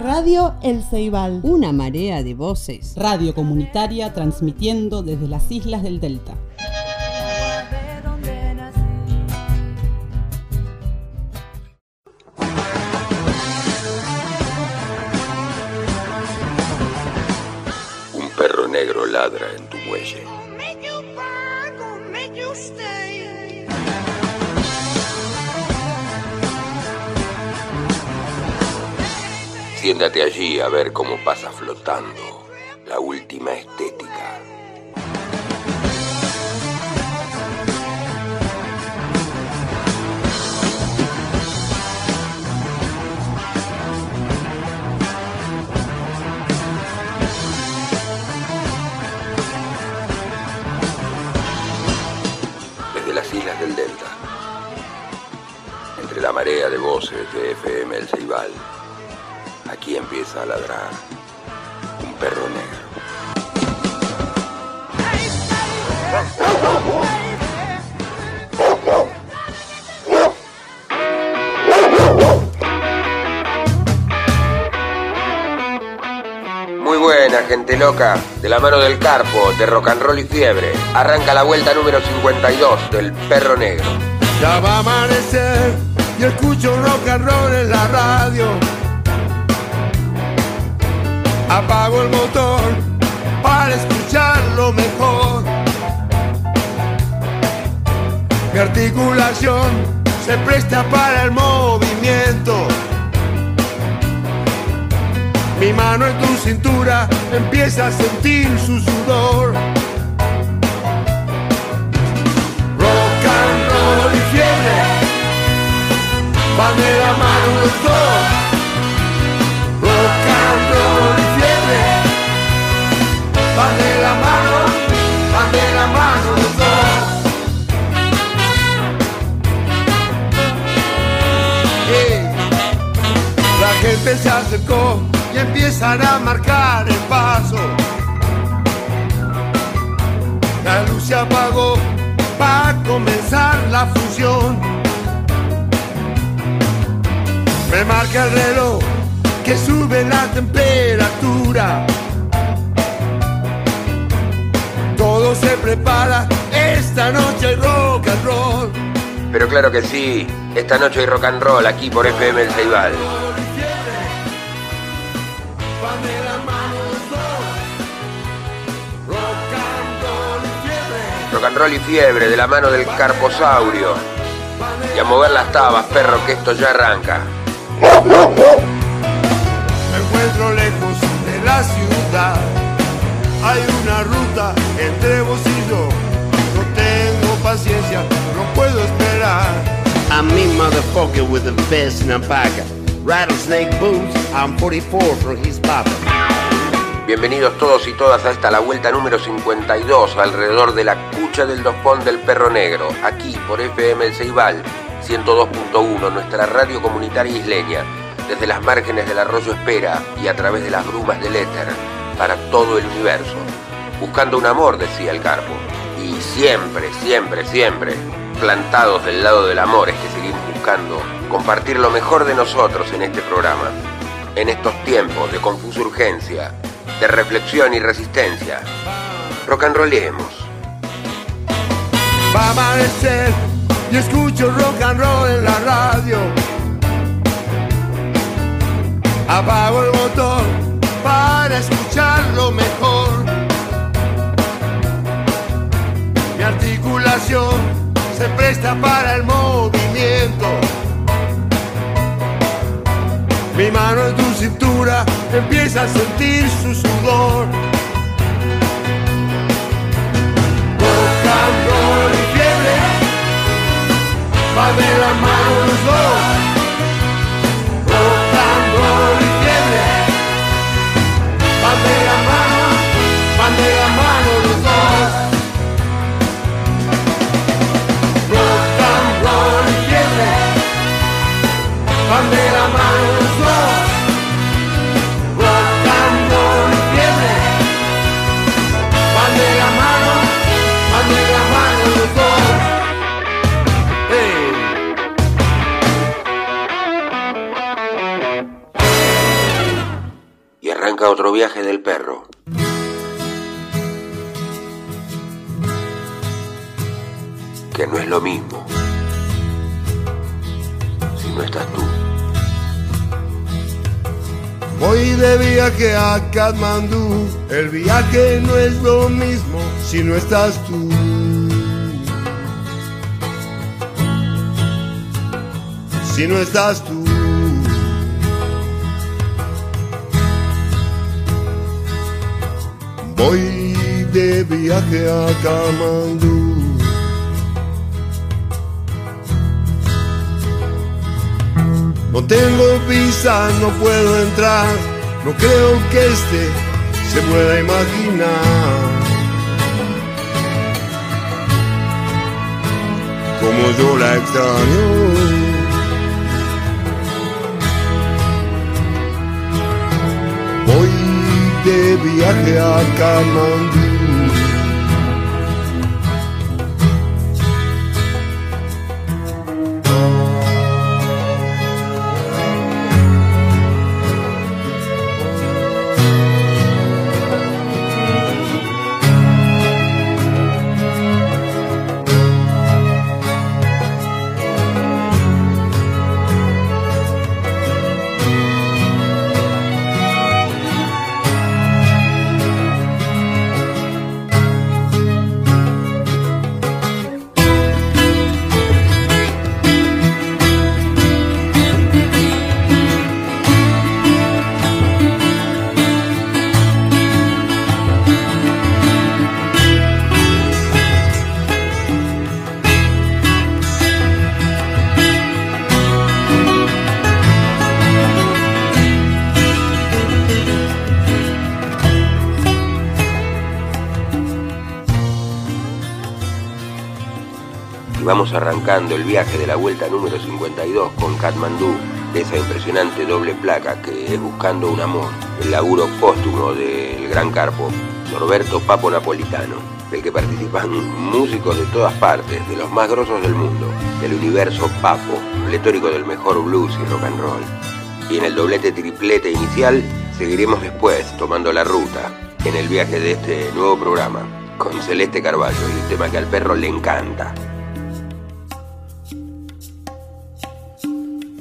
Radio El Ceibal. Una marea de voces. Radio comunitaria transmitiendo desde las islas del Delta. Un perro negro ladra en Siéntate allí a ver cómo pasa flotando la última estética. Desde las islas del Delta, entre la marea de voces de FM El Ceibal, aquí empieza a ladrar un perro negro. Muy buena, gente loca. De la mano del Carpo, de rock and roll y fiebre. Arranca la vuelta número 52 del Perro Negro. Ya va a amanecer y escucho rock and roll en la radio. Apago el motor para escucharlo mejor. Mi articulación se presta para el movimiento. Mi mano en tu cintura empieza a sentir su sudor. Rock and roll y fiebre van de la mano los dos. Rock and roll van la mano, van la mano los dos. Hey, La gente se acercó y empiezan a marcar el paso. La luz se apagó para comenzar la función. Me marca el reloj que sube la temperatura. Todo se prepara, esta noche hay rock and roll. Pero claro que sí, esta noche hay rock and roll aquí por FM El Ceibal. Fiebre. Rock and roll y fiebre de la mano del carposaurio. Y a mover las tabas, perro, que esto ya arranca. Me encuentro lejos de la ciudad. Hay una ruta entre vos y yo. No tengo paciencia, no puedo esperar. I'm me motherfucker with the best in a paca. Rattlesnake boots, I'm 44 from his papa. Bienvenidos todos y todas a esta la vuelta número 52 alrededor de la cucha del Dopón del Perro Negro, aquí por FM El Ceibal 102.1, nuestra radio comunitaria isleña, desde las márgenes del arroyo Espera y a través de las brumas del éter, para todo el universo. Buscando un amor, decía el Carpo. Y siempre, siempre, siempre, plantados del lado del amor es que seguimos buscando compartir lo mejor de nosotros en este programa. En estos tiempos de confusa urgencia, de reflexión y resistencia, rock and rollemos. Va a amanecer y escucho rock and roll en la radio. Apago el motor para escucharlo mejor. Mi articulación se presta para el movimiento. Mi mano en tu cintura empieza a sentir su sudor. Rock and y fiebre va la mano. Otro viaje del perro. Que no es lo mismo si no estás tú. Voy de viaje a Katmandú, el viaje no es lo mismo si no estás tú. Si no estás tú. Voy de viaje a Katmandú. No tengo visa, no puedo entrar, no creo que este se pueda imaginar. Como yo la extraño. De viaje a Kamandú. Arrancando el viaje de la vuelta número 52 con Katmandú, de esa impresionante doble placa que es Buscando un Amor, el laburo póstumo del gran carpo Norberto Papo Napolitano, del que participan músicos de todas partes, de los más grosos del mundo, del universo Papo, pletórico del mejor blues y rock and roll. Y en el doblete triplete inicial seguiremos después tomando la ruta en el viaje de este nuevo programa con Celeste Carballo y un tema que al perro le encanta.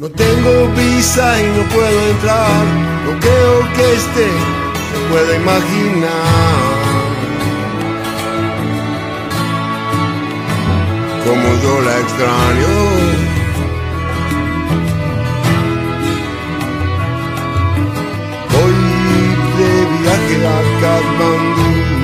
No tengo visa y no puedo entrar, no creo que este se pueda imaginar. Como yo la extraño. Voy de viaje a Katmandú.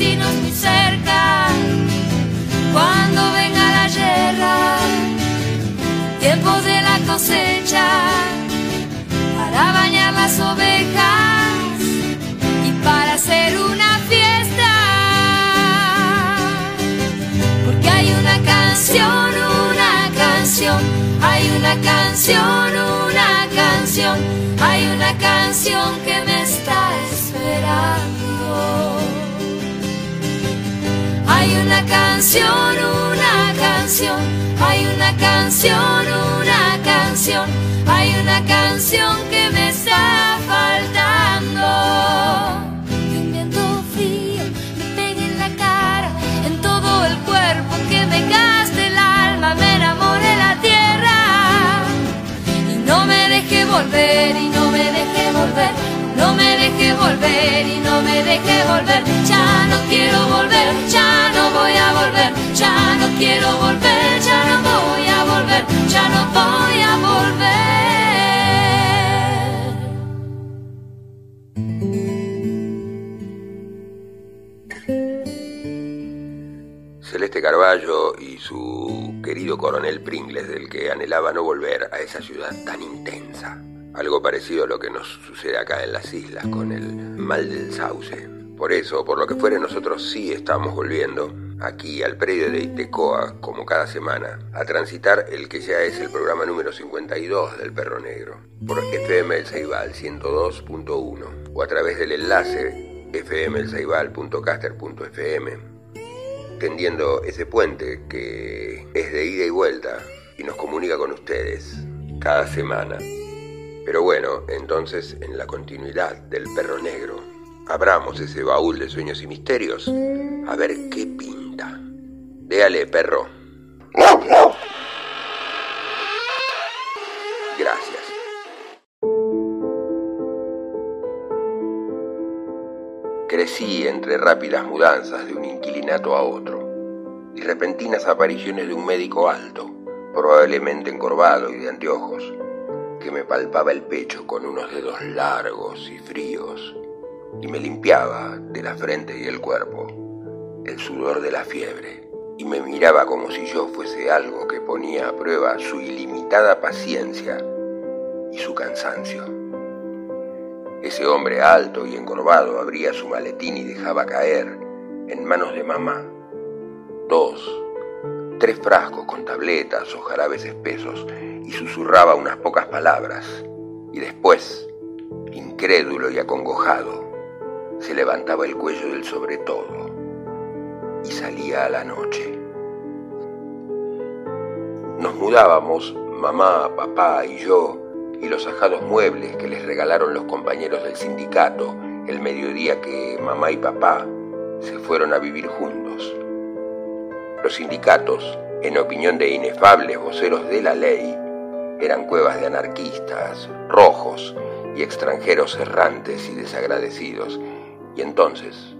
Vecinos muy cerca. Cuando venga la guerra, tiempo de la cosecha, para bañar las ovejas y para hacer una fiesta. Porque hay una canción, una canción, hay una canción, una canción, hay una canción que me está esperando. Hay una canción, una canción, hay una canción, una canción, hay una canción que me está faltando. Y un viento frío me pega en la cara, en todo el cuerpo que me gaste el alma, me enamore la tierra. Y no me deje volver, y no me deje volver, deje volver, y no me deje volver. Ya no quiero volver, ya no voy a volver, ya no quiero volver, ya no voy a volver, ya no voy a volver. Celeste Carballo y su querido coronel Pringles, del que anhelaba no volver a esa ciudad tan intensa. Algo parecido a lo que nos sucede acá en las islas con el mal del sauce. Por eso, por lo que fuere, nosotros sí estamos volviendo aquí al predio de Itecoa, como cada semana, a transitar el que ya es el programa número 52 del Perro Negro, por FM El Ceibal 102.1 o a través del enlace fmelceibal.caster.fm tendiendo ese puente que es de ida y vuelta y nos comunica con ustedes cada semana. Pero bueno, entonces en la continuidad del perro negro, abramos ese baúl de sueños y misterios a ver qué pinta. Véale, perro. Gracias. Crecí entre rápidas mudanzas de un inquilinato a otro y repentinas apariciones de un médico alto, probablemente encorvado y de anteojos, que me palpaba el pecho con unos dedos largos y fríos y me limpiaba de la frente y el cuerpo el sudor de la fiebre y me miraba como si yo fuese algo que ponía a prueba su ilimitada paciencia y su cansancio. Ese hombre alto y encorvado abría su maletín y dejaba caer, en manos de mamá, dos, tres frascos con tabletas o jarabes espesos y susurraba unas pocas palabras. Y después, incrédulo y acongojado, se levantaba el cuello del sobre todo y salía a la noche. Nos mudábamos, mamá, papá y yo, y los ajados muebles que les regalaron los compañeros del sindicato el mediodía que mamá y papá se fueron a vivir juntos. Los sindicatos, en opinión de inefables voceros de la ley, eran cuevas de anarquistas, rojos y extranjeros errantes y desagradecidos, y entonces,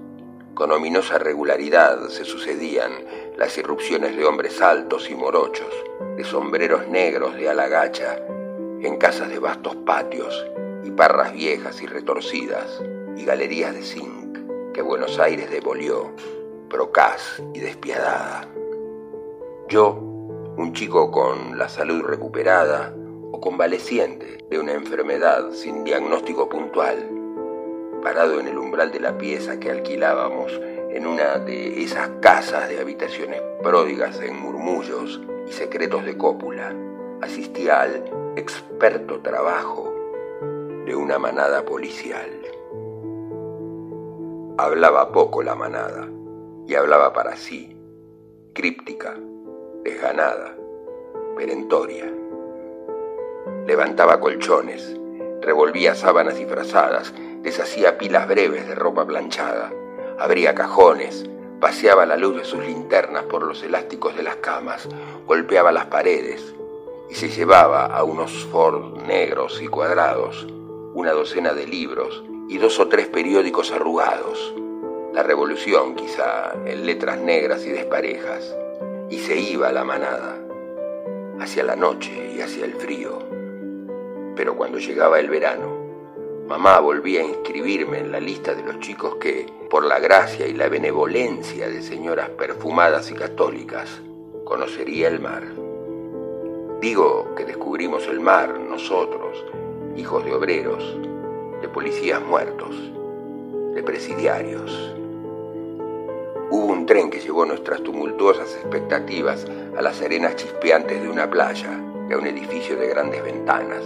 con ominosa regularidad se sucedían las irrupciones de hombres altos y morochos, de sombreros negros de ala gacha, en casas de vastos patios y parras viejas y retorcidas y galerías de zinc que Buenos Aires devolió, procaz y despiadada. Yo, un chico con la salud recuperada o convaleciente de una enfermedad sin diagnóstico puntual, parado en el umbral de la pieza que alquilábamos en una de esas casas de habitaciones pródigas en murmullos y secretos de cópula, asistía al experto trabajo de una manada policial. Hablaba poco la manada y hablaba para sí, críptica, desganada, perentoria. Levantaba colchones, revolvía sábanas disfrazadas, deshacía pilas breves de ropa planchada, abría cajones, Paseaba la luz de sus linternas por los elásticos de las camas, golpeaba las paredes y se llevaba a unos Ford negros y cuadrados una docena de libros y dos o tres periódicos arrugados. La revolución, quizá, en letras negras y desparejas. Y se iba la manada, hacia la noche y hacia el frío. Pero cuando llegaba el verano, mamá volvía a inscribirme en la lista de los chicos que, por la gracia y la benevolencia de señoras perfumadas y católicas, conocería el mar. Digo que descubrimos el mar nosotros, hijos de obreros, de policías muertos, de presidiarios. Hubo un tren que llevó nuestras tumultuosas expectativas a las arenas chispeantes de una playa a un edificio de grandes ventanas,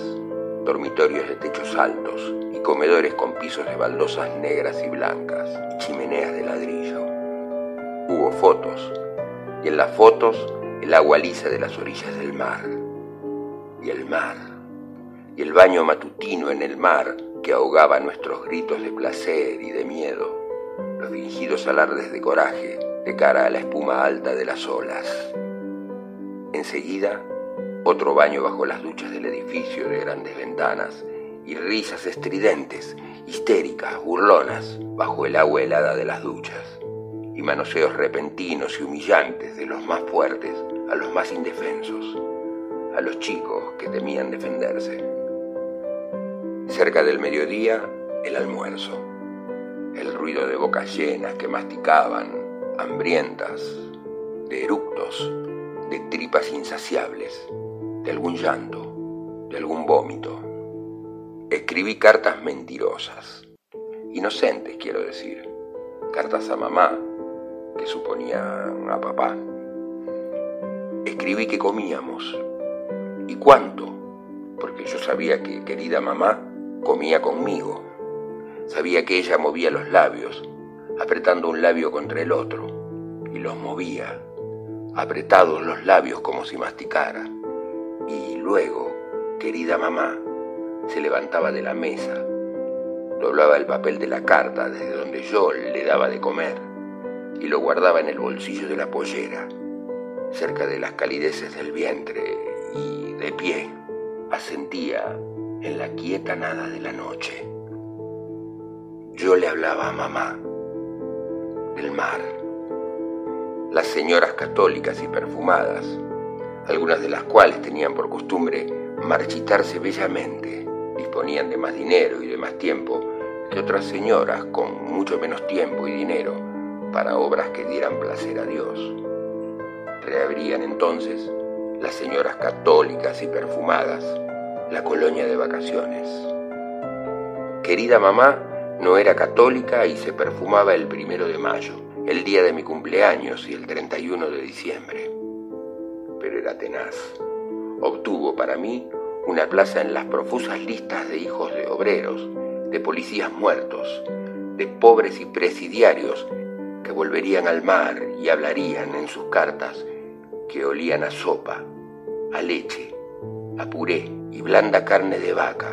dormitorios de techos altos y comedores con pisos de baldosas negras y blancas chimeneas de ladrillo. Hubo fotos y en las fotos el agua lisa de las orillas del mar y el mar y el baño matutino en el mar que ahogaba nuestros gritos de placer y de miedo, los fingidos alardes de coraje de cara a la espuma alta de las olas. Enseguida, otro baño bajo las duchas del edificio de grandes ventanas y risas estridentes, histéricas, burlonas, bajo el agua helada de las duchas, y manoseos repentinos y humillantes de los más fuertes a los más indefensos, a los chicos que temían defenderse. Cerca del mediodía, el almuerzo. El ruido de bocas llenas que masticaban, hambrientas, de eructos, de tripas insaciables, de algún llanto, de algún vómito. Escribí cartas mentirosas, inocentes quiero decir, cartas a mamá, que suponía a papá. Escribí que comíamos, y cuánto, porque yo sabía que querida mamá comía conmigo. Sabía que ella movía los labios, apretando un labio contra el otro, y los movía, apretados los labios como si masticara. Y luego, querida mamá, se levantaba de la mesa, doblaba el papel de la carta desde donde yo le daba de comer y lo guardaba en el bolsillo de la pollera, cerca de las calideces del vientre y de pie, asentía en la quieta nada de la noche. Yo le hablaba a mamá del mar. Las señoras católicas y perfumadas, algunas de las cuales tenían por costumbre marchitarse bellamente, disponían de más dinero y de más tiempo que otras señoras con mucho menos tiempo y dinero para obras que dieran placer a Dios. Reabrían entonces las señoras católicas y perfumadas la colonia de vacaciones. Querida mamá no era católica y se perfumaba el primero de mayo, el día de mi cumpleaños y el 31 de diciembre. Pero era tenaz. Obtuvo para mí una plaza en las profusas listas de hijos de obreros, de policías muertos, de pobres y presidiarios que volverían al mar y hablarían en sus cartas que olían a sopa, a leche, a puré y blanda carne de vaca,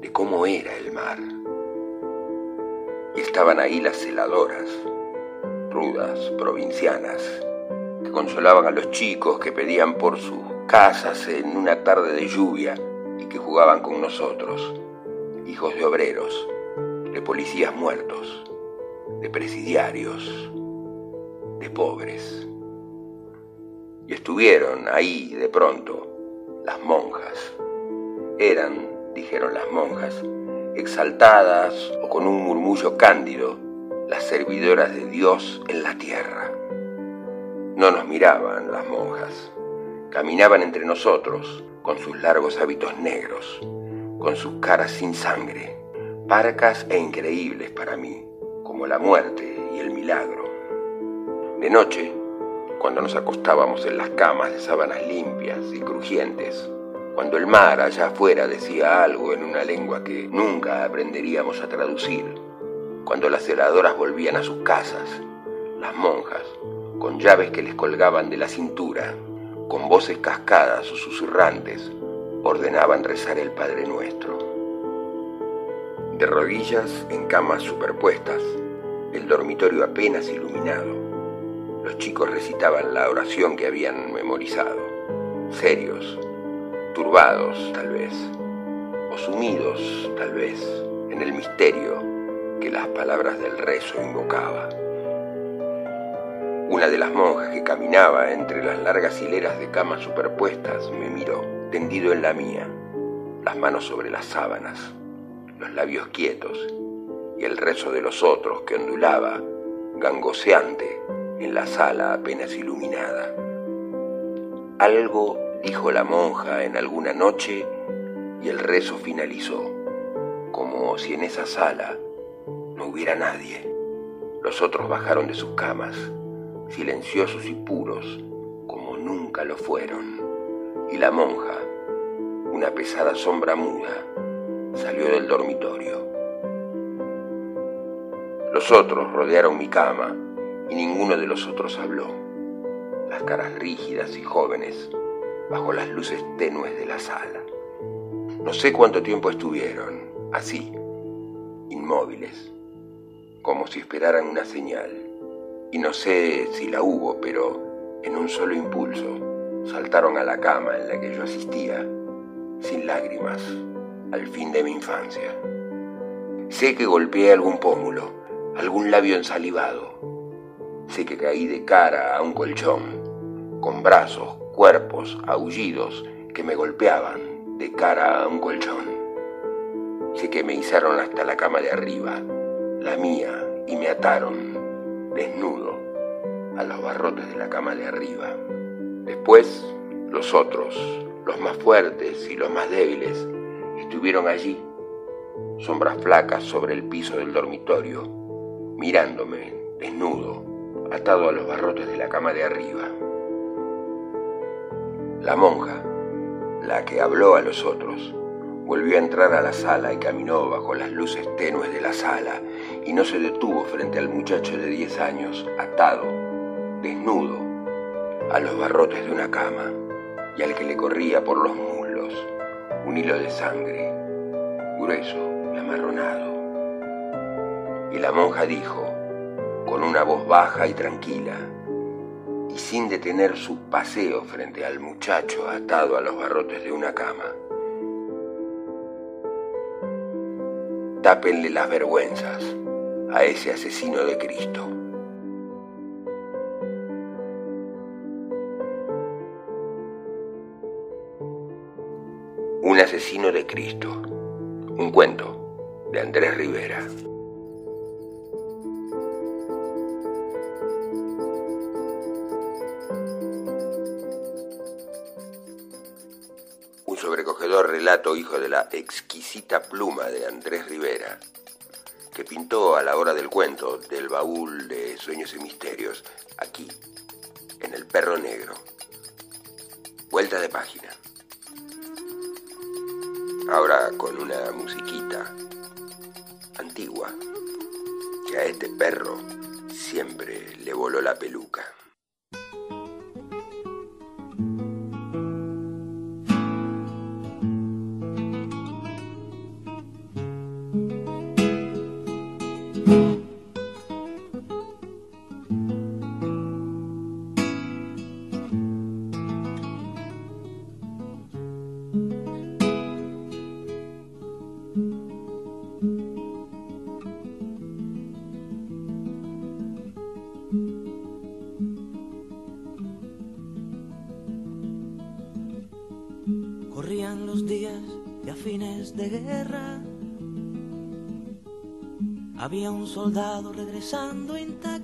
de cómo era el mar. Y estaban ahí las celadoras, rudas, provincianas, que consolaban a los chicos que pedían por sus casas en una tarde de lluvia y que jugaban con nosotros, hijos de obreros, de policías muertos, de presidiarios, de pobres. Y estuvieron ahí de pronto, las monjas. Eran, dijeron las monjas, exaltadas o con un murmullo cándido, las servidoras de Dios en la tierra. No nos miraban las monjas, caminaban entre nosotros con sus largos hábitos negros, con sus caras sin sangre, parcas e increíbles para mí, como la muerte y el milagro. De noche, cuando nos acostábamos en las camas de sábanas limpias y crujientes, cuando el mar allá afuera decía algo en una lengua que nunca aprenderíamos a traducir, cuando las celadoras volvían a sus casas, las monjas, con llaves que les colgaban de la cintura, con voces cascadas o susurrantes, ordenaban rezar el Padre Nuestro. De rodillas en camas superpuestas, el dormitorio apenas iluminado. Los chicos recitaban la oración que habían memorizado, serios, turbados tal vez, o sumidos tal vez en el misterio que las palabras del rezo invocaba. Una de las monjas que caminaba entre las largas hileras de camas superpuestas me miró, tendido en la mía, las manos sobre las sábanas, los labios quietos y el rezo de los otros que ondulaba, gangoseante, en la sala apenas iluminada. Algo dijo la monja en alguna noche y el rezo finalizó, como si en esa sala no hubiera nadie. Los otros bajaron de sus camas silenciosos y puros como nunca lo fueron. Y la monja, una pesada sombra muda, salió del dormitorio. Los otros rodearon mi cama y ninguno de los otros habló. Las caras rígidas y jóvenes bajo las luces tenues de la sala. No sé cuánto tiempo estuvieron, así, inmóviles, como si esperaran una señal y no sé si la hubo, pero en un solo impulso saltaron a la cama en la que yo asistía, sin lágrimas, al fin de mi infancia. Sé que golpeé algún pómulo, algún labio ensalivado. Sé que caí de cara a un colchón, con brazos, cuerpos, aullidos que me golpeaban de cara a un colchón. Sé que me hicieron hasta la cama de arriba, la mía, y me ataron desnudo a los barrotes de la cama de arriba. Después, los otros, los más fuertes y los más débiles, estuvieron allí, sombras flacas sobre el piso del dormitorio, mirándome, desnudo, atado a los barrotes de la cama de arriba. La monja, la que habló a los otros, volvió a entrar a la sala y caminó bajo las luces tenues de la sala y no se detuvo frente al muchacho de diez años, atado, desnudo, a los barrotes de una cama y al que le corría por los muslos un hilo de sangre, grueso y amarronado. Y la monja dijo, con una voz baja y tranquila, sin detener su paseo frente al muchacho atado a los barrotes de una cama, tápenle las vergüenzas a ese asesino de Cristo. Un asesino de Cristo. Un cuento de Andrés Rivera. Sobrecogedor relato hijo de la exquisita pluma de Andrés Rivera, que pintó a la hora del cuento del baúl de sueños y misterios, aquí, en el perro negro. Vuelta de página. Ahora con una musiquita antigua, que a este perro siempre le voló la peluca. Soldado regresando intacto,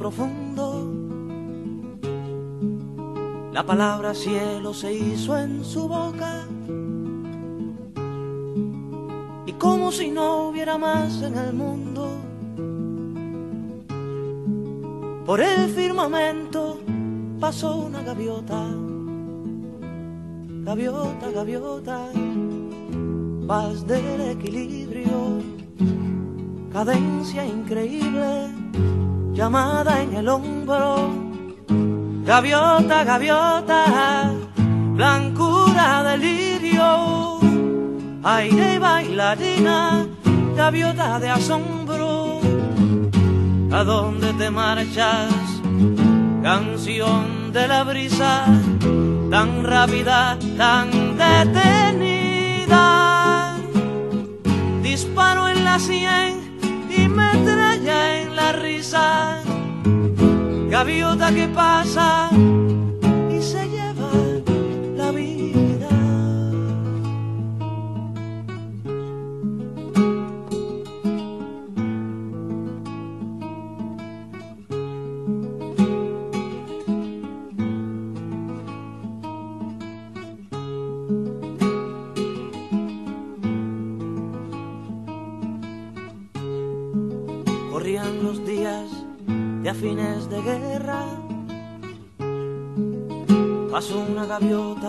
profundo. La palabra cielo se hizo en su boca. Y como si no hubiera más en el mundo, Por el firmamento pasó una gaviota. Gaviota, gaviota, paz del equilibrio, cadencia increíble, llamada en el hombro. Gaviota, gaviota, blancura delirio, aire y bailarina, gaviota de asombro. ¿A dónde te marchas? Canción de la brisa, tan rápida, tan detenida. Disparo en la sien y metralla en la risa. Gaviota que pasa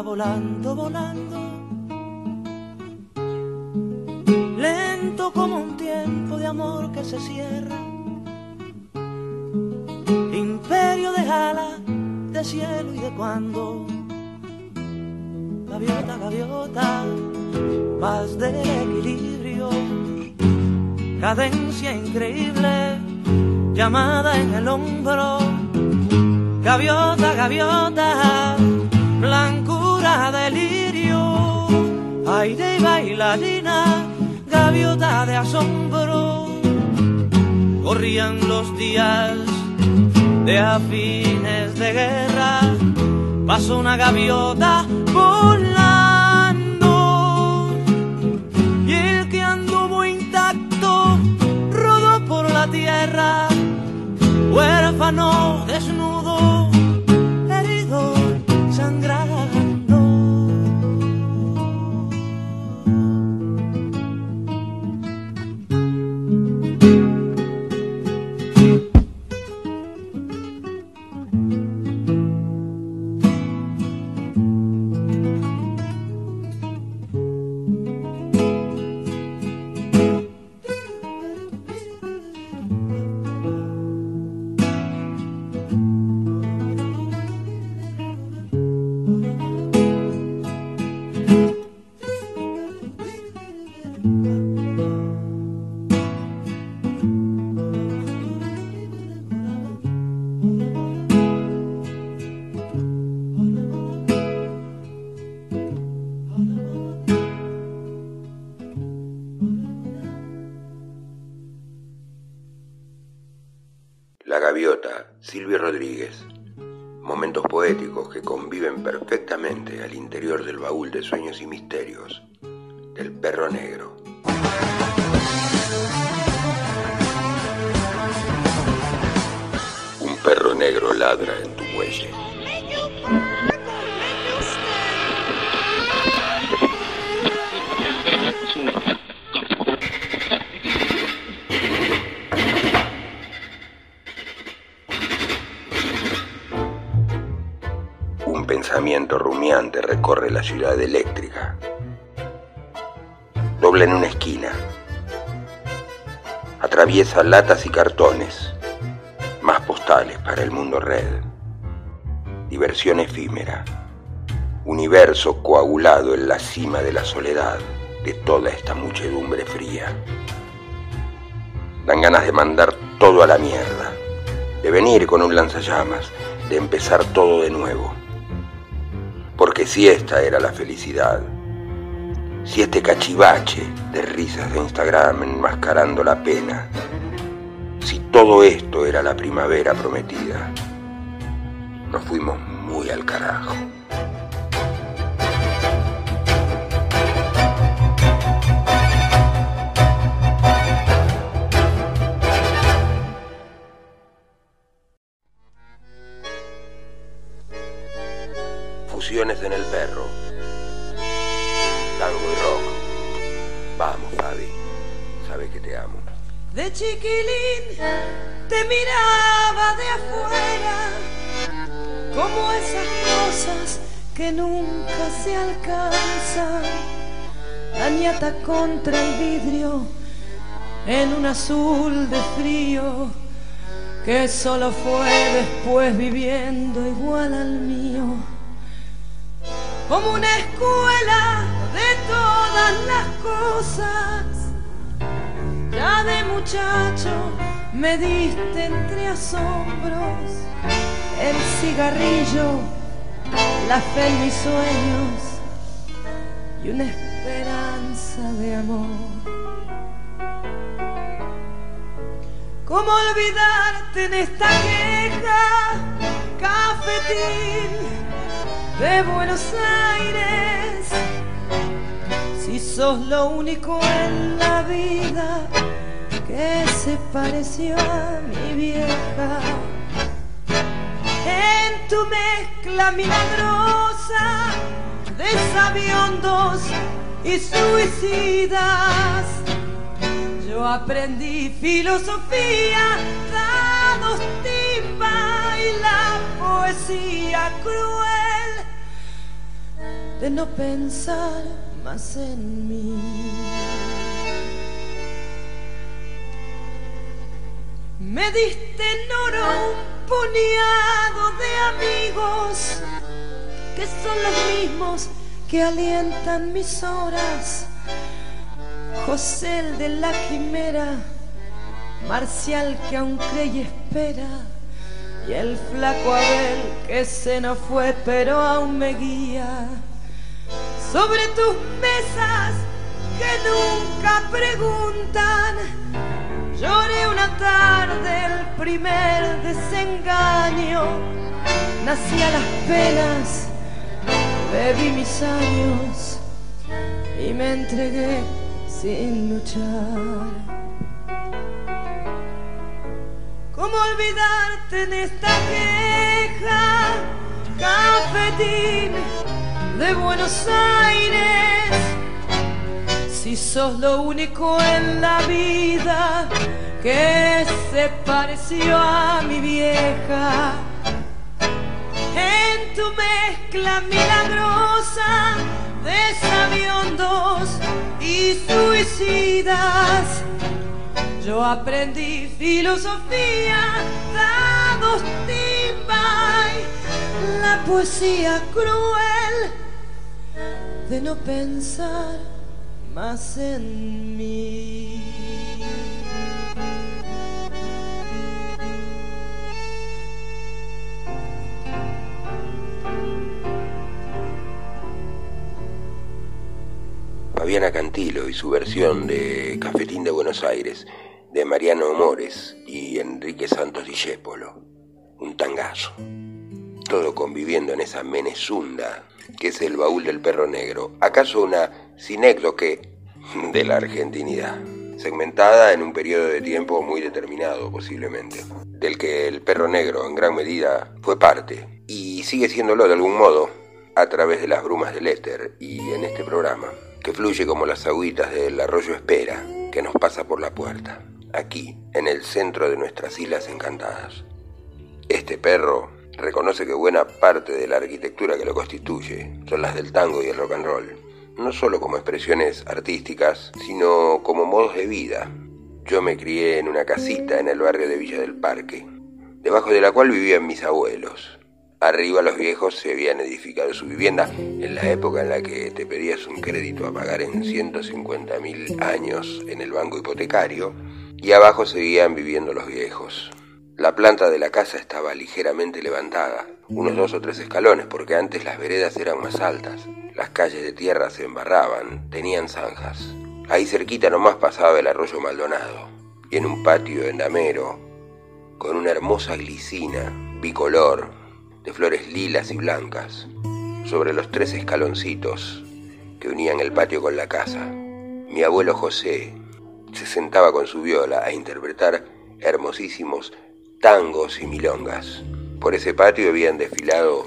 volando, volando. Lento como un tiempo de amor que se cierra. Imperio de ala, de cielo y de cuando. Gaviota, gaviota, paz del equilibrio cadencia increíble, llamada en el hombro. Gaviota, gaviota, delirio, aire y bailarina, gaviota de asombro. Corrían los días de a fines de guerra, pasó una gaviota volando. Y el que anduvo intacto rodó por la tierra, huérfano, desnudo, ciudad eléctrica. Dobla en una esquina. Atraviesa latas y cartones. Más postales para el mundo red. Diversión efímera. Universo coagulado en la cima de la soledad de toda esta muchedumbre fría. Dan ganas de mandar todo a la mierda. De venir con un lanzallamas. De empezar todo de nuevo. Porque si esta era la felicidad, si este cachivache de risas de Instagram enmascarando la pena, si todo esto era la primavera prometida, nos fuimos muy al carajo. Chiquilín te miraba de afuera, como esas cosas que nunca se alcanzan. La contra el vidrio en un azul de frío que solo fue después viviendo igual al mío. Como una escuela de todas las cosas. Ya de muchacho me diste entre asombros el cigarrillo, la fe en mis sueños y una esperanza de amor. ¿Cómo olvidarte en esta queja, cafetín de Buenos Aires? Si sos lo único en la vida que se pareció a mi vieja. En tu mezcla milagrosa de sabiondos y suicidas, yo aprendí filosofía, dados timba y la poesía cruel de no pensar más en mí. Me diste en oro un puñado de amigos que son los mismos que alientan mis horas. José el de la quimera, Marcial que aún cree y espera, y el flaco Abel que se nos fue pero aún me guía. Sobre tus mesas que nunca preguntan, Lloré una tarde el primer desengaño, nací a las penas, bebí mis años y me entregué sin luchar. ¿Cómo olvidarte en esta queja, cafetín de Buenos Aires? Si sos lo único en la vida que se pareció a mi vieja. En tu mezcla milagrosa de sabiondos y suicidas, yo aprendí filosofía, dados timba y la poesía cruel de no pensar más en mí. Fabiana Cantilo y su versión de Cafetín de Buenos Aires, de Mariano Mores y Enrique Santos Discépolo. Un tangazo. Todo conviviendo en esa menezunda que es el baúl del perro negro. ¿Acaso una sinécdoque de la argentinidad? segmentada en un periodo de tiempo muy determinado posiblemente, del que el perro negro en gran medida fue parte, y sigue siéndolo de algún modo, a través de las brumas del éter y en este programa, que fluye como las agüitas del arroyo Espera, que nos pasa por la puerta, aquí, en el centro de nuestras islas encantadas. Este perro reconoce que buena parte de la arquitectura que lo constituye son las del tango y el rock and roll, no solo como expresiones artísticas, sino como modos de vida. Yo me crié en una casita en el barrio de Villa del Parque, debajo de la cual vivían mis abuelos. Arriba los viejos se habían edificado su vivienda en la época en la que te pedías un crédito a pagar en 150 mil años en el banco hipotecario y abajo seguían viviendo los viejos. La planta de la casa estaba ligeramente levantada, unos dos o tres escalones, porque antes las veredas eran más altas. Las calles de tierra se embarraban, tenían zanjas. Ahí cerquita nomás pasaba el arroyo Maldonado, y en un patio endamero, con una hermosa glicina, bicolor, de flores lilas y blancas, sobre los tres escaloncitos que unían el patio con la casa. Mi abuelo José se sentaba con su viola a interpretar hermosísimos tangos y milongas. Por ese patio habían desfilado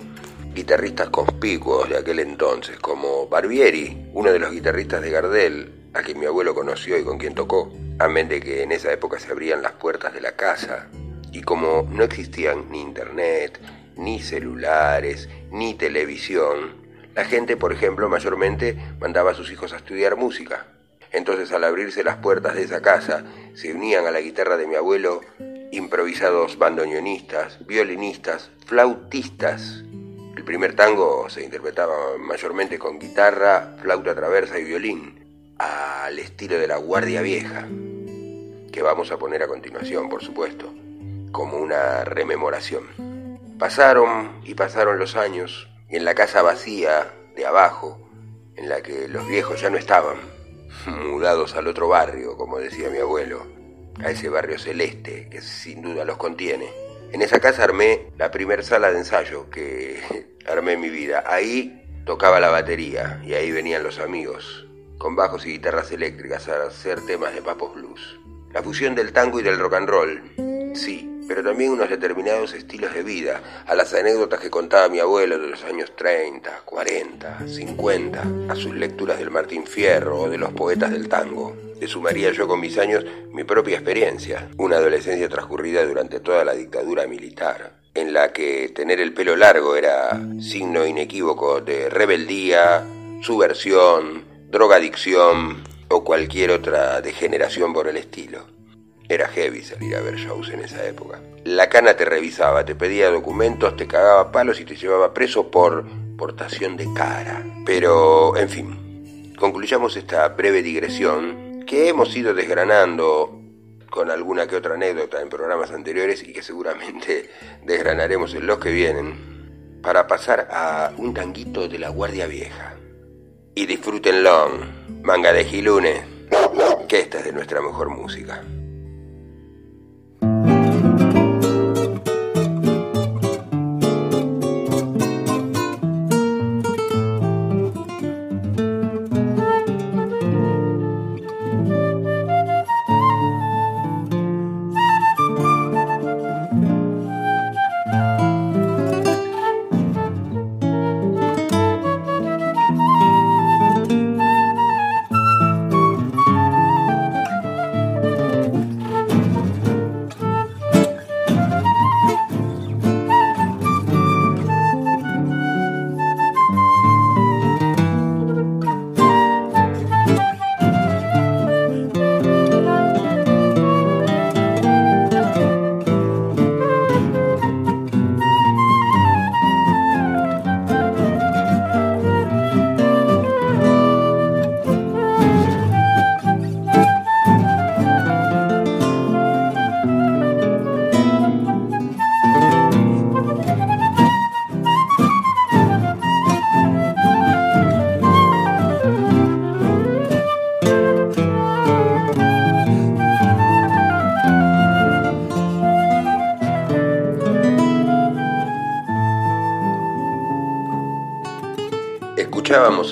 guitarristas conspicuos de aquel entonces, como Barbieri, uno de los guitarristas de Gardel, a quien mi abuelo conoció y con quien tocó, amén de que en esa época se abrían las puertas de la casa Y como no existían ni internet, ni celulares, ni televisión, la gente, por ejemplo, mayormente mandaba a sus hijos a estudiar música. Entonces, al abrirse las puertas de esa casa, se unían a la guitarra de mi abuelo improvisados bandoneonistas, violinistas, flautistas. El primer tango se interpretaba mayormente con guitarra, flauta traversa y violín, al estilo de la Guardia Vieja, que vamos a poner a continuación, por supuesto, como una rememoración. Pasaron y pasaron los años, y en la casa vacía de abajo, en la que los viejos ya no estaban, mudados al otro barrio, como decía mi abuelo, a ese barrio celeste que sin duda los contiene. En esa casa armé la primer sala de ensayo que armé en mi vida. Ahí tocaba la batería y ahí venían los amigos, con bajos y guitarras eléctricas a hacer temas de papos blues. La fusión del tango y del rock and roll, sí, pero también unos determinados estilos de vida, a las anécdotas que contaba mi abuelo de los años 30, 40, 50, a sus lecturas del Martín Fierro o de los poetas del tango. Le sumaría yo con mis años mi propia experiencia, una adolescencia transcurrida durante toda la dictadura militar, en la que tener el pelo largo era signo inequívoco de rebeldía, subversión, drogadicción o cualquier otra degeneración por el estilo. Era heavy salir a ver shows en esa época. La cana te revisaba, te pedía documentos, te cagaba palos y te llevaba preso por portación de cara. Pero, en fin, concluyamos esta breve digresión que hemos ido desgranando con alguna que otra anécdota en programas anteriores y que seguramente desgranaremos en los que vienen, para pasar a un tanguito de la Guardia Vieja. Y disfrútenlo, manga de gilunes, que esta es de nuestra mejor música.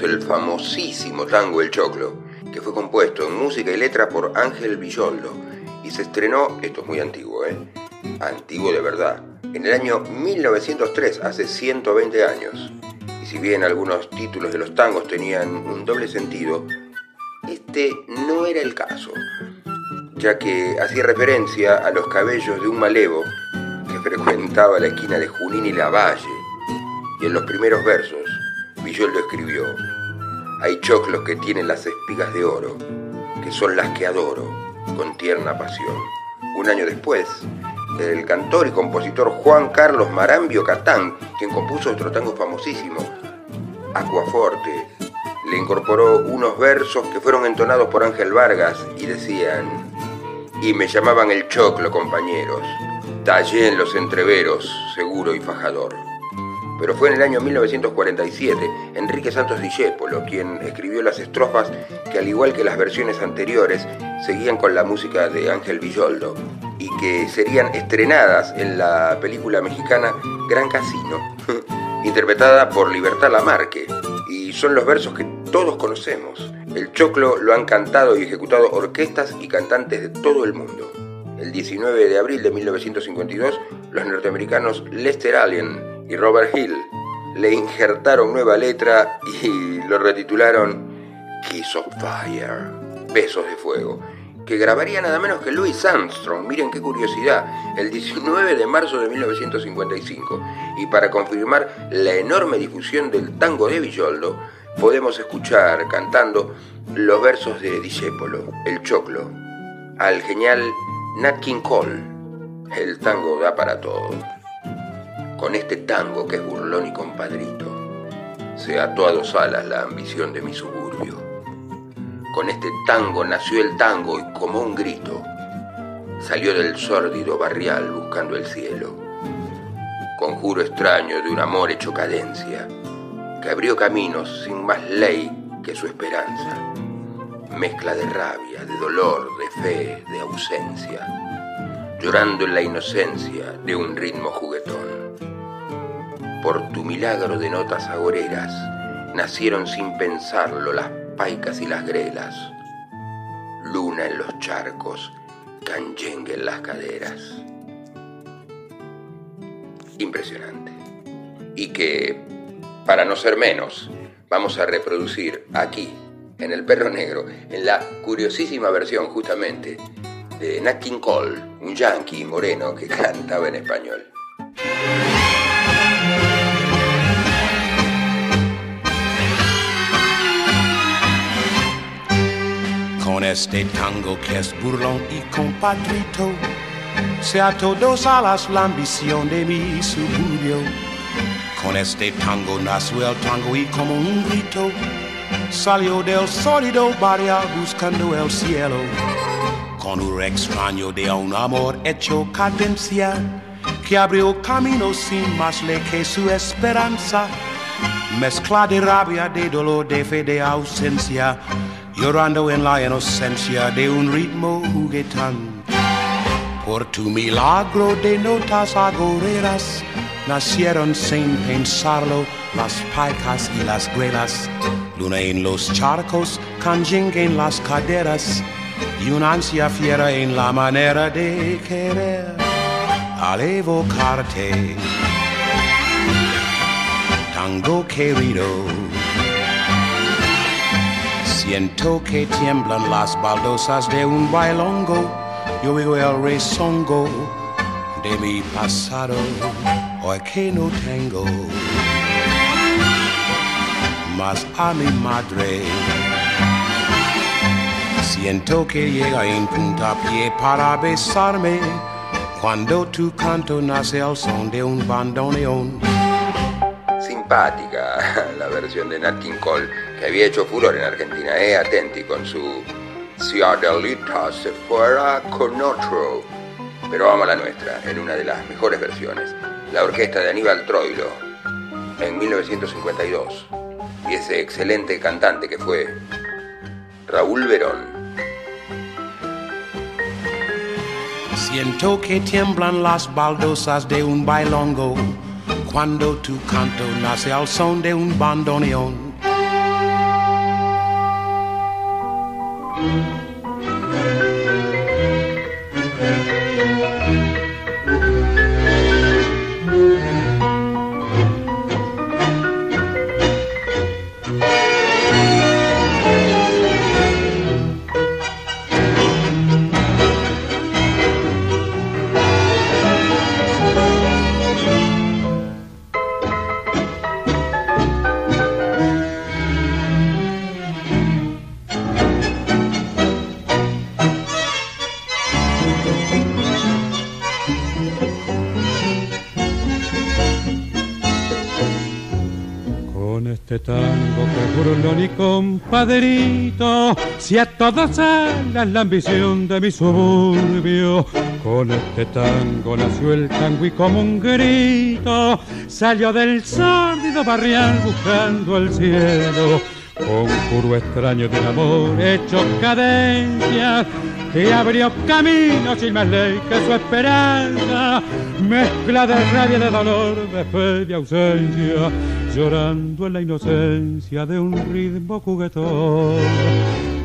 El famosísimo tango El Choclo, que fue compuesto en música y letra por Ángel Villoldo y se estrenó, esto es muy antiguo, ¿eh? Antiguo de verdad, en el año 1903, hace 120 años. Y si bien algunos títulos de los tangos tenían un doble sentido, este no era el caso, ya que hacía referencia a los cabellos de un malevo que frecuentaba la esquina de Junín y Lavalle, y en los primeros versos Villoldo escribió, hay choclos que tienen las espigas de oro, que son las que adoro, con tierna pasión. Un año después, el cantor y compositor Juan Carlos Marambio Catán, quien compuso otro tango famosísimo, Acuaforte, le incorporó unos versos que fueron entonados por Ángel Vargas y decían, y me llamaban el choclo, compañeros, tallé en los entreveros, seguro y fajador pero fue en el año 1947 Enrique Santos Discépolo quien escribió las estrofas que al igual que las versiones anteriores seguían con la música de Ángel Villoldo y que serían estrenadas en la película mexicana Gran Casino, interpretada por Libertad Lamarque, y son los versos que todos conocemos. El choclo lo han cantado y ejecutado orquestas y cantantes de todo el mundo. El 19 de abril de 1952, los norteamericanos Lester Allen y Robert Hill le injertaron nueva letra y lo retitularon Kiss of Fire, Besos de Fuego. que grabaría nada menos que Louis Armstrong, miren qué curiosidad, el 19 de marzo de 1955. Y para confirmar la enorme difusión del tango de Villoldo, podemos escuchar cantando los versos de Discépolo, El Choclo, al genial Nat King Cole. El tango da para todo. Con este tango que es burlón y compadrito, se ató a dos alas la ambición de mi suburbio. Con este tango nació el tango y como un grito salió del sórdido barrial buscando el cielo. Conjuro extraño de un amor hecho cadencia que abrió caminos sin más ley que su esperanza. Mezcla de rabia, de dolor, de fe, de ausencia, llorando en la inocencia de un ritmo juguetón. Por tu milagro de notas agoreras nacieron sin pensarlo las paicas y las grelas, luna en los charcos, canyengue en las caderas. Impresionante. Y que, para no ser menos, vamos a reproducir aquí, en El Perro Negro, en la curiosísima versión justamente de Nat King Cole, un yankee moreno que cantaba en español. Con este tango que es burlón y compadrito, se ató dos alas la ambición de mi suburbio. Con este tango nació el tango y como un grito, salió del sólido barrio buscando el cielo. Con un extraño de un amor hecho cadencia, que abrió camino sin más ley que su esperanza. Mezcla de rabia, de dolor, de fe, de ausencia llorando en la inocencia de un ritmo juguetón. Por tu milagro de notas agoreras, nacieron sin pensarlo las paicas y las grelas, luna en los charcos, canjengue en las caderas, y una ansia fiera en la manera de querer. Al evocarte, tango querido, Siento que tiemblan las baldosas de un bailongo. Yo oigo el rezongo de mi pasado, hoy que no tengo más a mi madre. Siento que llega en puntapié para besarme cuando tu canto nace al son de un bandoneón simpática la versión de Nat King Cole que había hecho furor en Argentina. Eh, atenti con su Si Adelita se fuera con otro. Pero vamos a la nuestra, en una de las mejores versiones. La orquesta de Aníbal Troilo, en 1952. Y ese excelente cantante que fue Raúl Verón. Siento que tiemblan las baldosas de un bailongo cuando tu canto nace al son de un bandoneón. Con burlón y compadrito, si a todas alas la ambición de mi suburbio. Con este tango nació el tango y como un grito salió del sórdido barrial buscando el cielo. Conjuro extraño de un amor hecho cadencia que abrió camino sin más ley que su esperanza. Mezcla de rabia, de dolor, de fe, de ausencia, llorando en la inocencia de un ritmo juguetón.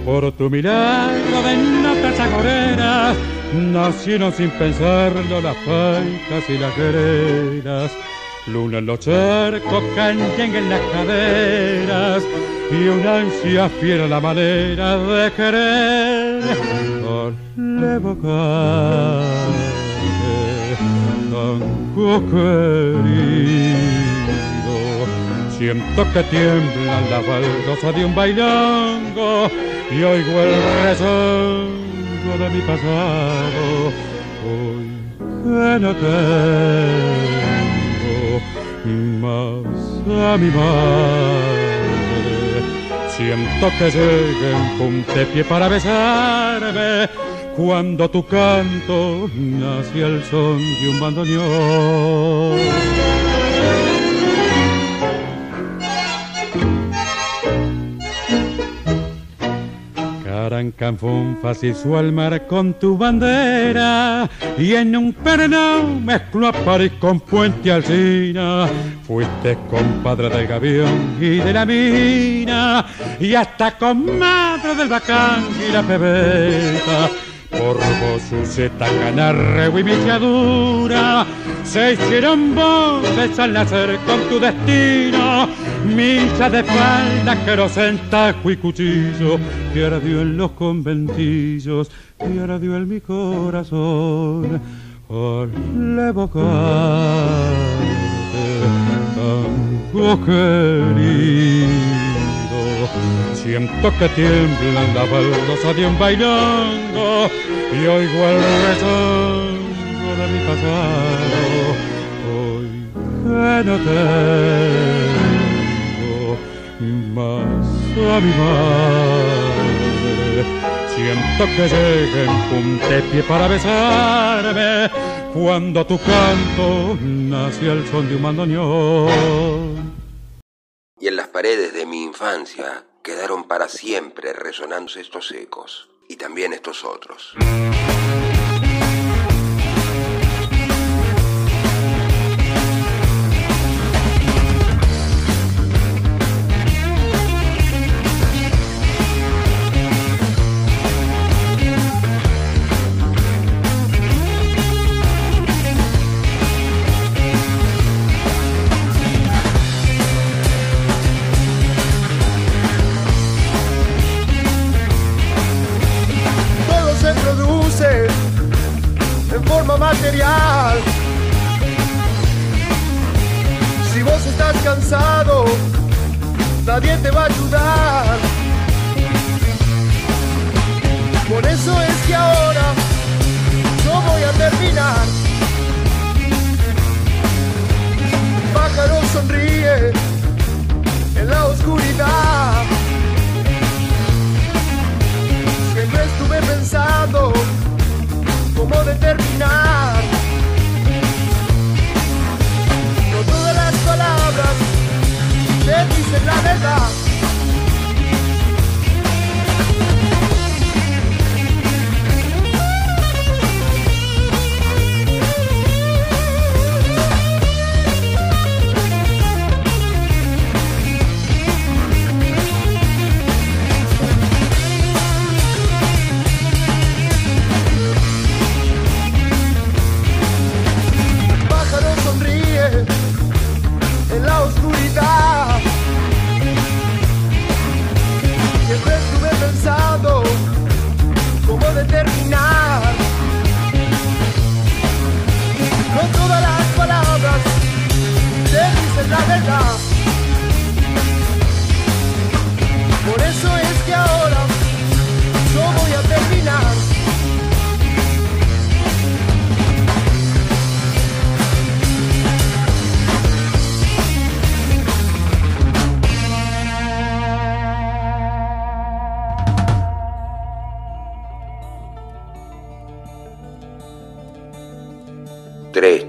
Por tu milagro de notas agoreras, nacieron sin pensarlo las paicas y las quereras. Luna en los cercos, canyengue en las caderas, y una ansia fiera la manera de querer. Ole tango querido, siento que tiemblan la baldosa de un bailongo y oigo el rezongo de mi pasado. Hoy que no tengo más a mi madre. Siento que llegue un puntepié para besarme cuando tu canto nace al son de un bandoneón. Carancanfunfas y su almar con tu bandera. Y en un pernón mezclo a París con Puente Alcina. Fuiste compadre del gavión y de la mina. Y hasta comadre del bacán y la pebeta por vos zeta canarreo y milladura se hicieron voces al nacer con tu destino. Misa de falda que en tajo y cuchillo que ardió en los conventillos que ardió en mi corazón. Al evocarte tango querido Siento que tiemblan la baldosa de un bailongo y oigo el rezongo de mi pasado. Hoy que no tengo más a mi madre. Siento que lleguen puntepié para besarme cuando tu canto nace al son de un mandoneón y en las paredes de mi infancia quedaron para siempre resonando estos ecos y también estos otros.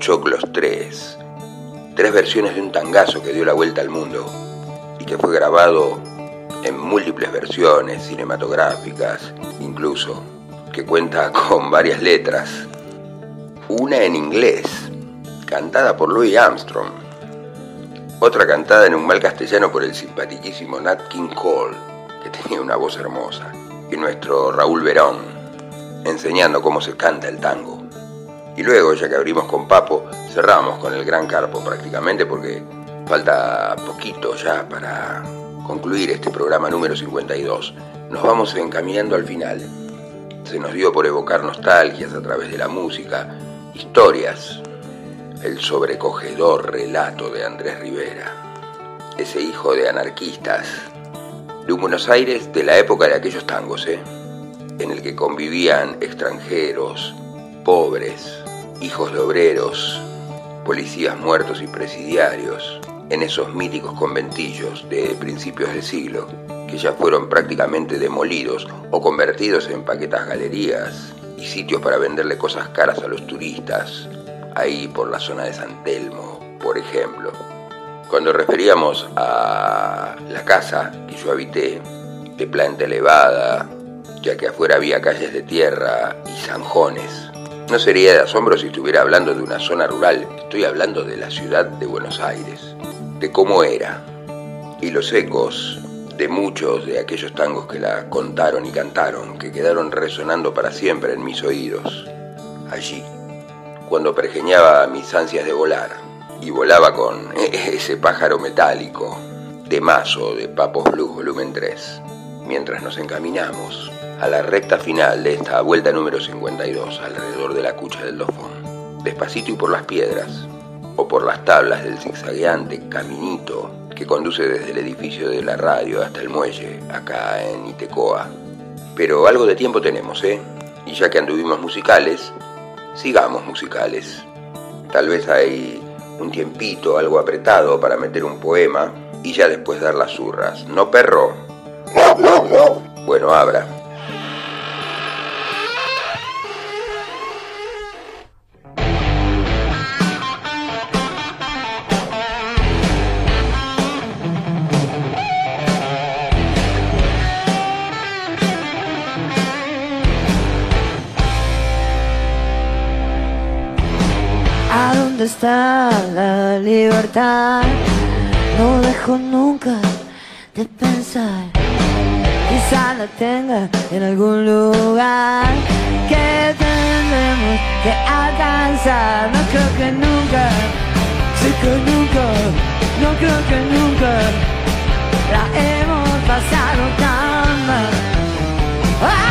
Choclos 3. Tres versiones de un tangazo que dio la vuelta al mundo y que fue grabado en múltiples versiones cinematográficas, incluso, que cuenta con varias letras. Una en inglés, cantada por Louis Armstrong. Otra cantada en un mal castellano por el simpaticísimo Nat King Cole, que tenía una voz hermosa. Y nuestro Raúl Verón, enseñando cómo se canta el tango. Y luego, ya que abrimos con Papo, cerramos con el Gran Carpo prácticamente porque falta poquito ya para concluir este programa número 52, nos vamos encaminando al final. Se nos dio por evocar nostalgias a través de la música, historias, el sobrecogedor relato de Andrés Rivera, ese hijo de anarquistas, de un Buenos Aires de la época de aquellos tangos, ¿eh? en el que convivían extranjeros, pobres, hijos de obreros, policías muertos y presidiarios, en esos míticos conventillos de principios del siglo, que ya fueron prácticamente demolidos o convertidos en paquetas galerías y sitios para venderle cosas caras a los turistas, ahí por la zona de San Telmo, por ejemplo. Cuando referíamos a la casa que yo habité, de planta elevada, ya que afuera había calles de tierra y zanjones, no sería de asombro si estuviera hablando de una zona rural, estoy hablando de la ciudad de Buenos Aires, de cómo era, y los ecos de muchos de aquellos tangos que la contaron y cantaron, que quedaron resonando para siempre en mis oídos, allí, cuando pergeñaba mis ansias de volar y volaba con ese pájaro metálico de mazo de Papos Blues volumen 3, mientras nos encaminamos a la recta final de esta vuelta número 52 alrededor de la cucha del Dofón, despacito y por las piedras, o por las tablas del zigzagueante caminito que conduce desde el edificio de la radio hasta el muelle, acá en Itecoa. Pero algo de tiempo tenemos, ¿eh? Y ya que anduvimos musicales, sigamos musicales. Tal vez hay un tiempito, algo apretado para meter un poema y ya después dar las zurras. ¿No, perro? Bueno, abra. Está la libertad? No dejo nunca de pensar. Quizá la tenga en algún lugar que tendremos que alcanzar. No creo que nunca, sí que nunca, no creo que nunca la hemos pasado tan mal. Ah,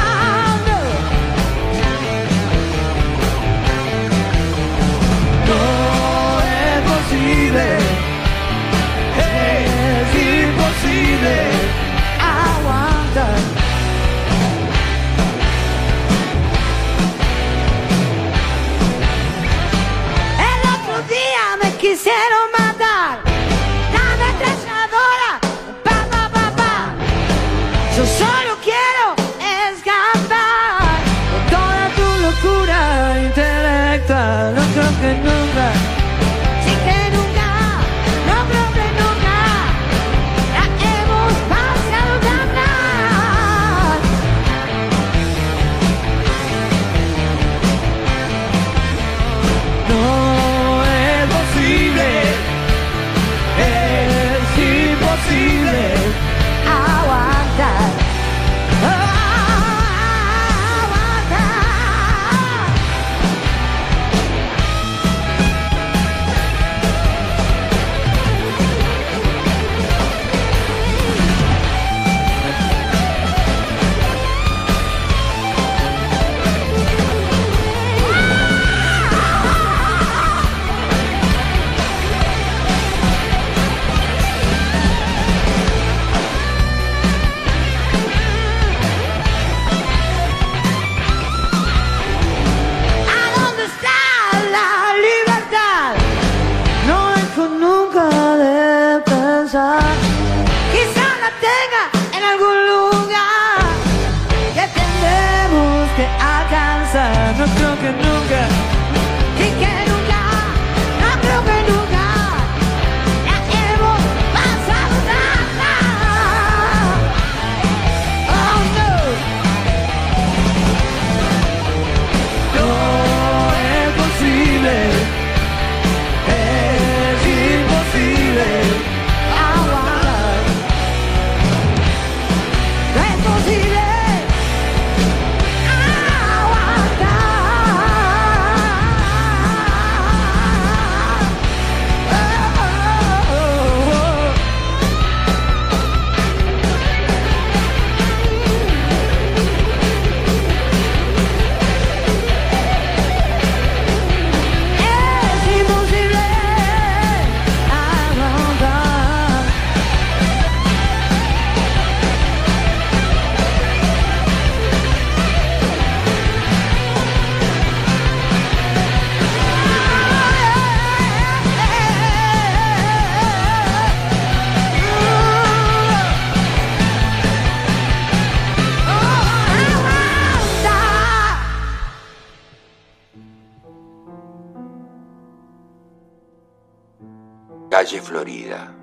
Calle Florida,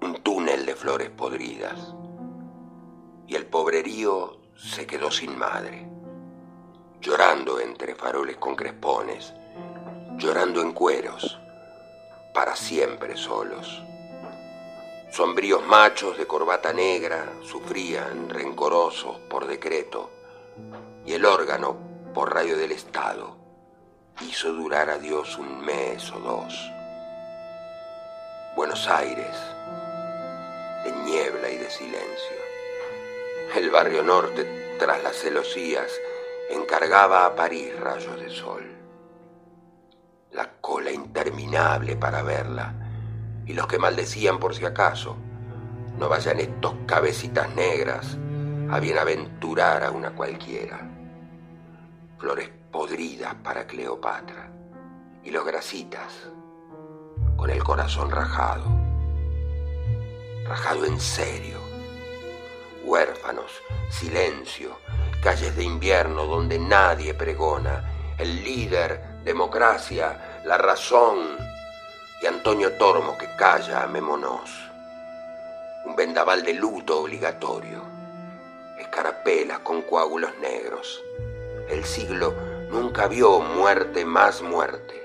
un túnel de flores podridas, y el pobrerío se quedó sin madre, llorando entre faroles con crespones, llorando en cueros, para siempre solos. Sombríos machos de corbata negra sufrían rencorosos por decreto, y el órgano, por rayo del Estado, hizo durar a Dios un mes o dos. Buenos Aires, de niebla y de silencio. El barrio norte, tras las celosías, encargaba a París rayos de sol. La cola interminable para verla, y los que maldecían por si acaso, no vayan estos cabecitas negras a bienaventurar a una cualquiera. Flores podridas para Cleopatra, y los grasitas con el corazón rajado, rajado en serio, huérfanos, silencio, calles de invierno donde nadie pregona, el líder, democracia, la razón, y Antonio Tormo que calla, amémonos, un vendaval de luto obligatorio, escarapelas con coágulos negros, el siglo nunca vio muerte más muerte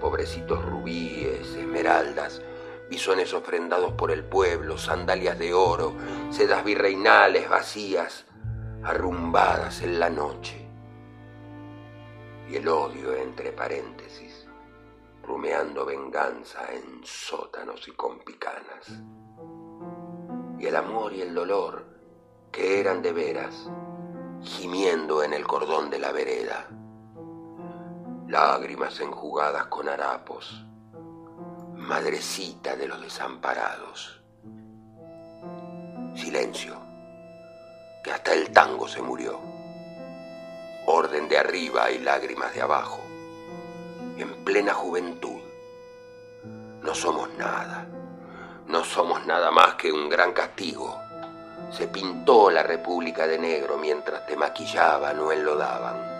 pobrecitos rubíes, esmeraldas, bisones ofrendados por el pueblo, sandalias de oro, sedas virreinales vacías, arrumbadas en la noche. Y el odio entre paréntesis, rumeando venganza en sótanos y con picanas. Y el amor y el dolor, que eran de veras, gimiendo en el cordón de la vereda lágrimas enjugadas con harapos, madrecita de los desamparados. Silencio, que hasta el tango se murió. Orden de arriba y lágrimas de abajo. En plena juventud. No somos nada. No somos nada más que un gran castigo. Se pintó la República de Negro mientras te maquillaban o enlodaban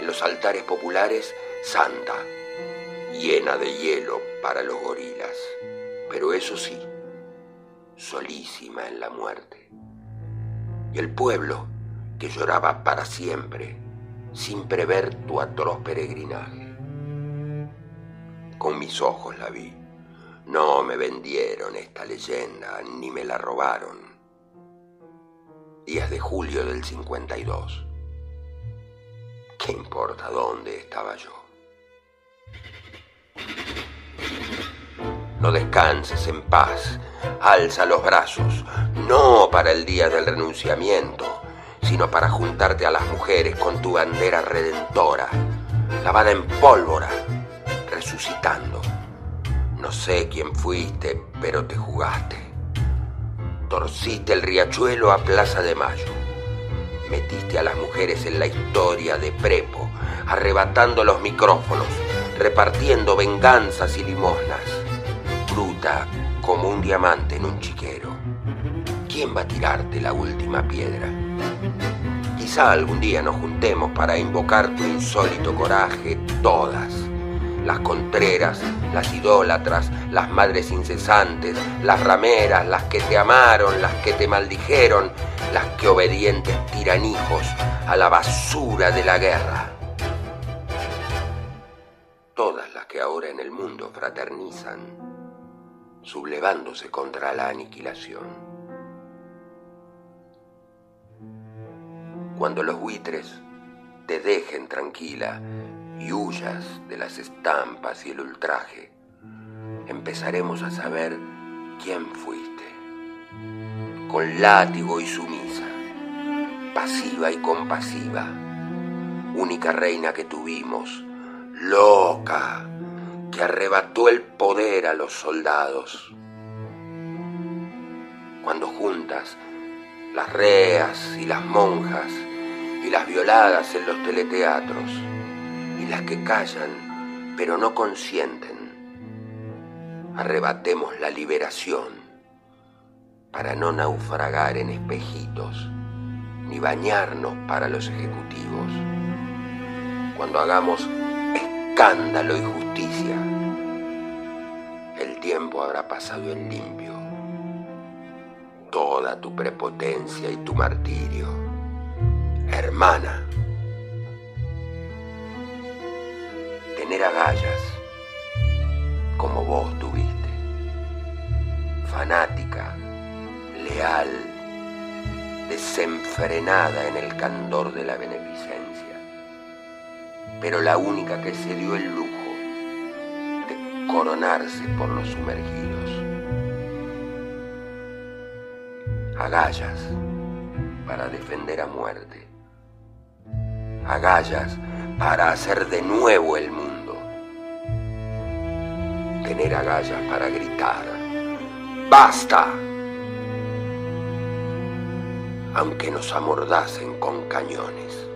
en los altares populares santa, llena de hielo para los gorilas, pero eso sí, solísima en la muerte. Y el pueblo que lloraba para siempre, sin prever tu atroz peregrinaje. Con mis ojos la vi, no me vendieron esta leyenda, ni me la robaron. Días de julio del 52 ¿Qué importa dónde estaba yo? No descanses en paz, alza los brazos, no para el día del renunciamiento, sino para juntarte a las mujeres con tu bandera redentora, lavada en pólvora, resucitando. No sé quién fuiste, pero te jugaste. Torciste el riachuelo a Plaza de Mayo Metiste a las mujeres en la historia de Prepo, arrebatando los micrófonos, repartiendo venganzas y limosnas. Bruta como un diamante en un chiquero. ¿Quién va a tirarte la última piedra? Quizá algún día nos juntemos para invocar tu insólito coraje, todas las contreras, las idólatras, las madres incesantes, las rameras, las que te amaron, las que te maldijeron, las que obedientes tiran hijos a la basura de la guerra. Todas las que ahora en el mundo fraternizan, sublevándose contra la aniquilación. Cuando los buitres te dejen tranquila y huyas de las estampas y el ultraje, empezaremos a saber quién fuiste. Con látigo y sumisa, pasiva y compasiva, única reina que tuvimos, loca, que arrebató el poder a los soldados. Cuando juntas las reas y las monjas y las violadas en los teleteatros, las que callan pero no consienten. Arrebatemos la liberación para no naufragar en espejitos ni bañarnos para los ejecutivos. Cuando hagamos escándalo y justicia, tiempo habrá pasado en limpio. Toda tu prepotencia y tu martirio. Hermana. Tener agallas como vos tuviste. Fanática, leal, desenfrenada en el candor de la beneficencia. Pero la única que se dio el lujo coronarse por los sumergidos. Agallas para defender a muerte. Agallas para hacer de nuevo el mundo. Tener agallas para gritar. ¡Basta! Aunque nos amordacen con cañones.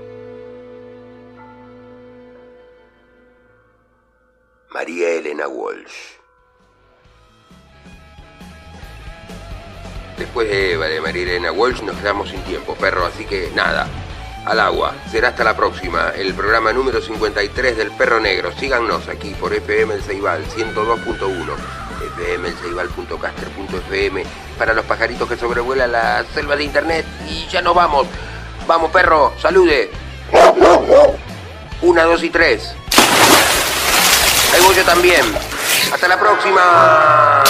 María Elena Walsh. Después de, de María Elena Walsh nos quedamos sin tiempo, perro, así que nada, al agua. Será hasta la próxima, el programa número 53 del Perro Negro. Síganos aquí por FM El Ceibal 102.1, fmelceibal.caster.fm para los pajaritos que sobrevuelan la selva de internet. Y ya nos vamos. Vamos, perro, salude. Una, dos y tres. Ahí voy yo también. Hasta la próxima.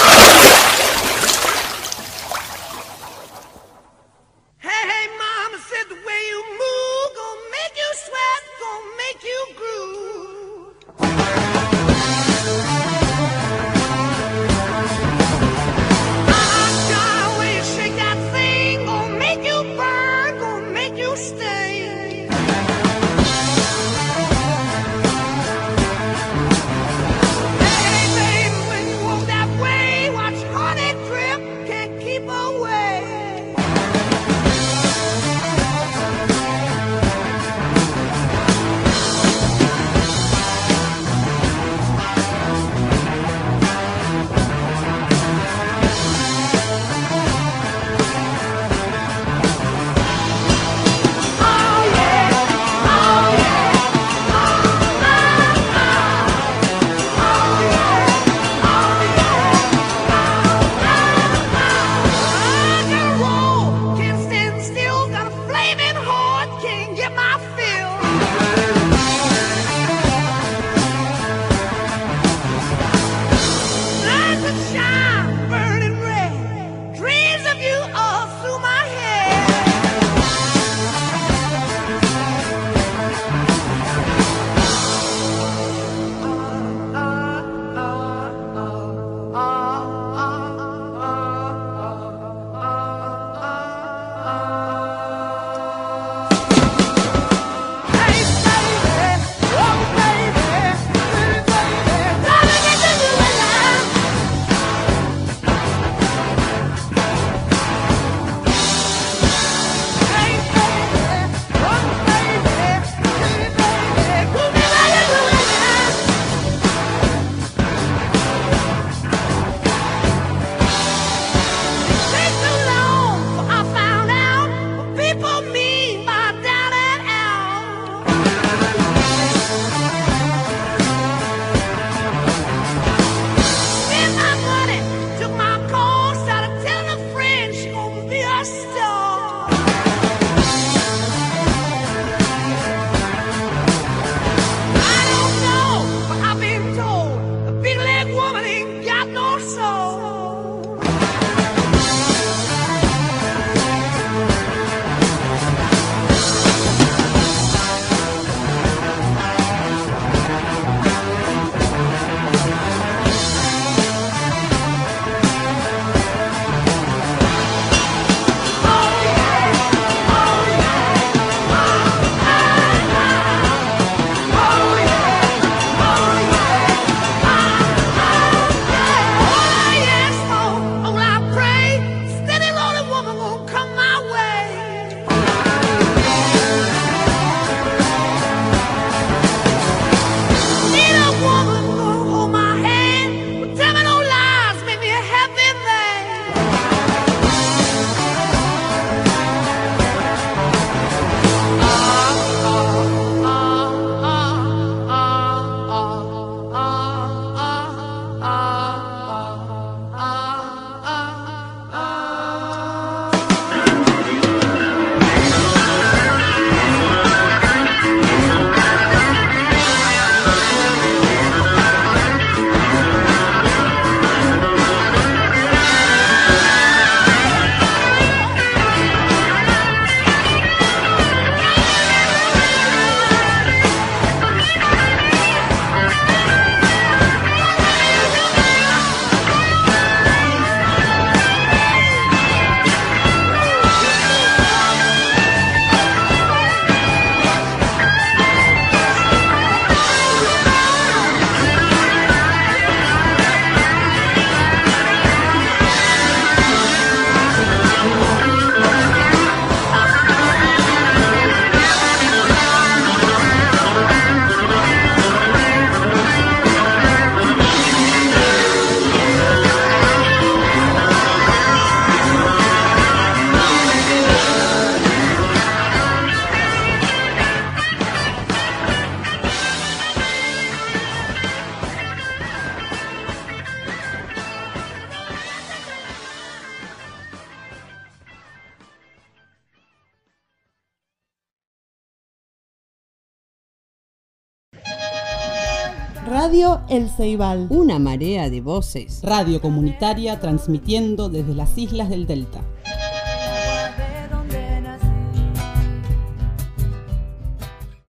Ceibal. Una marea de voces. Radio comunitaria transmitiendo desde las islas del Delta.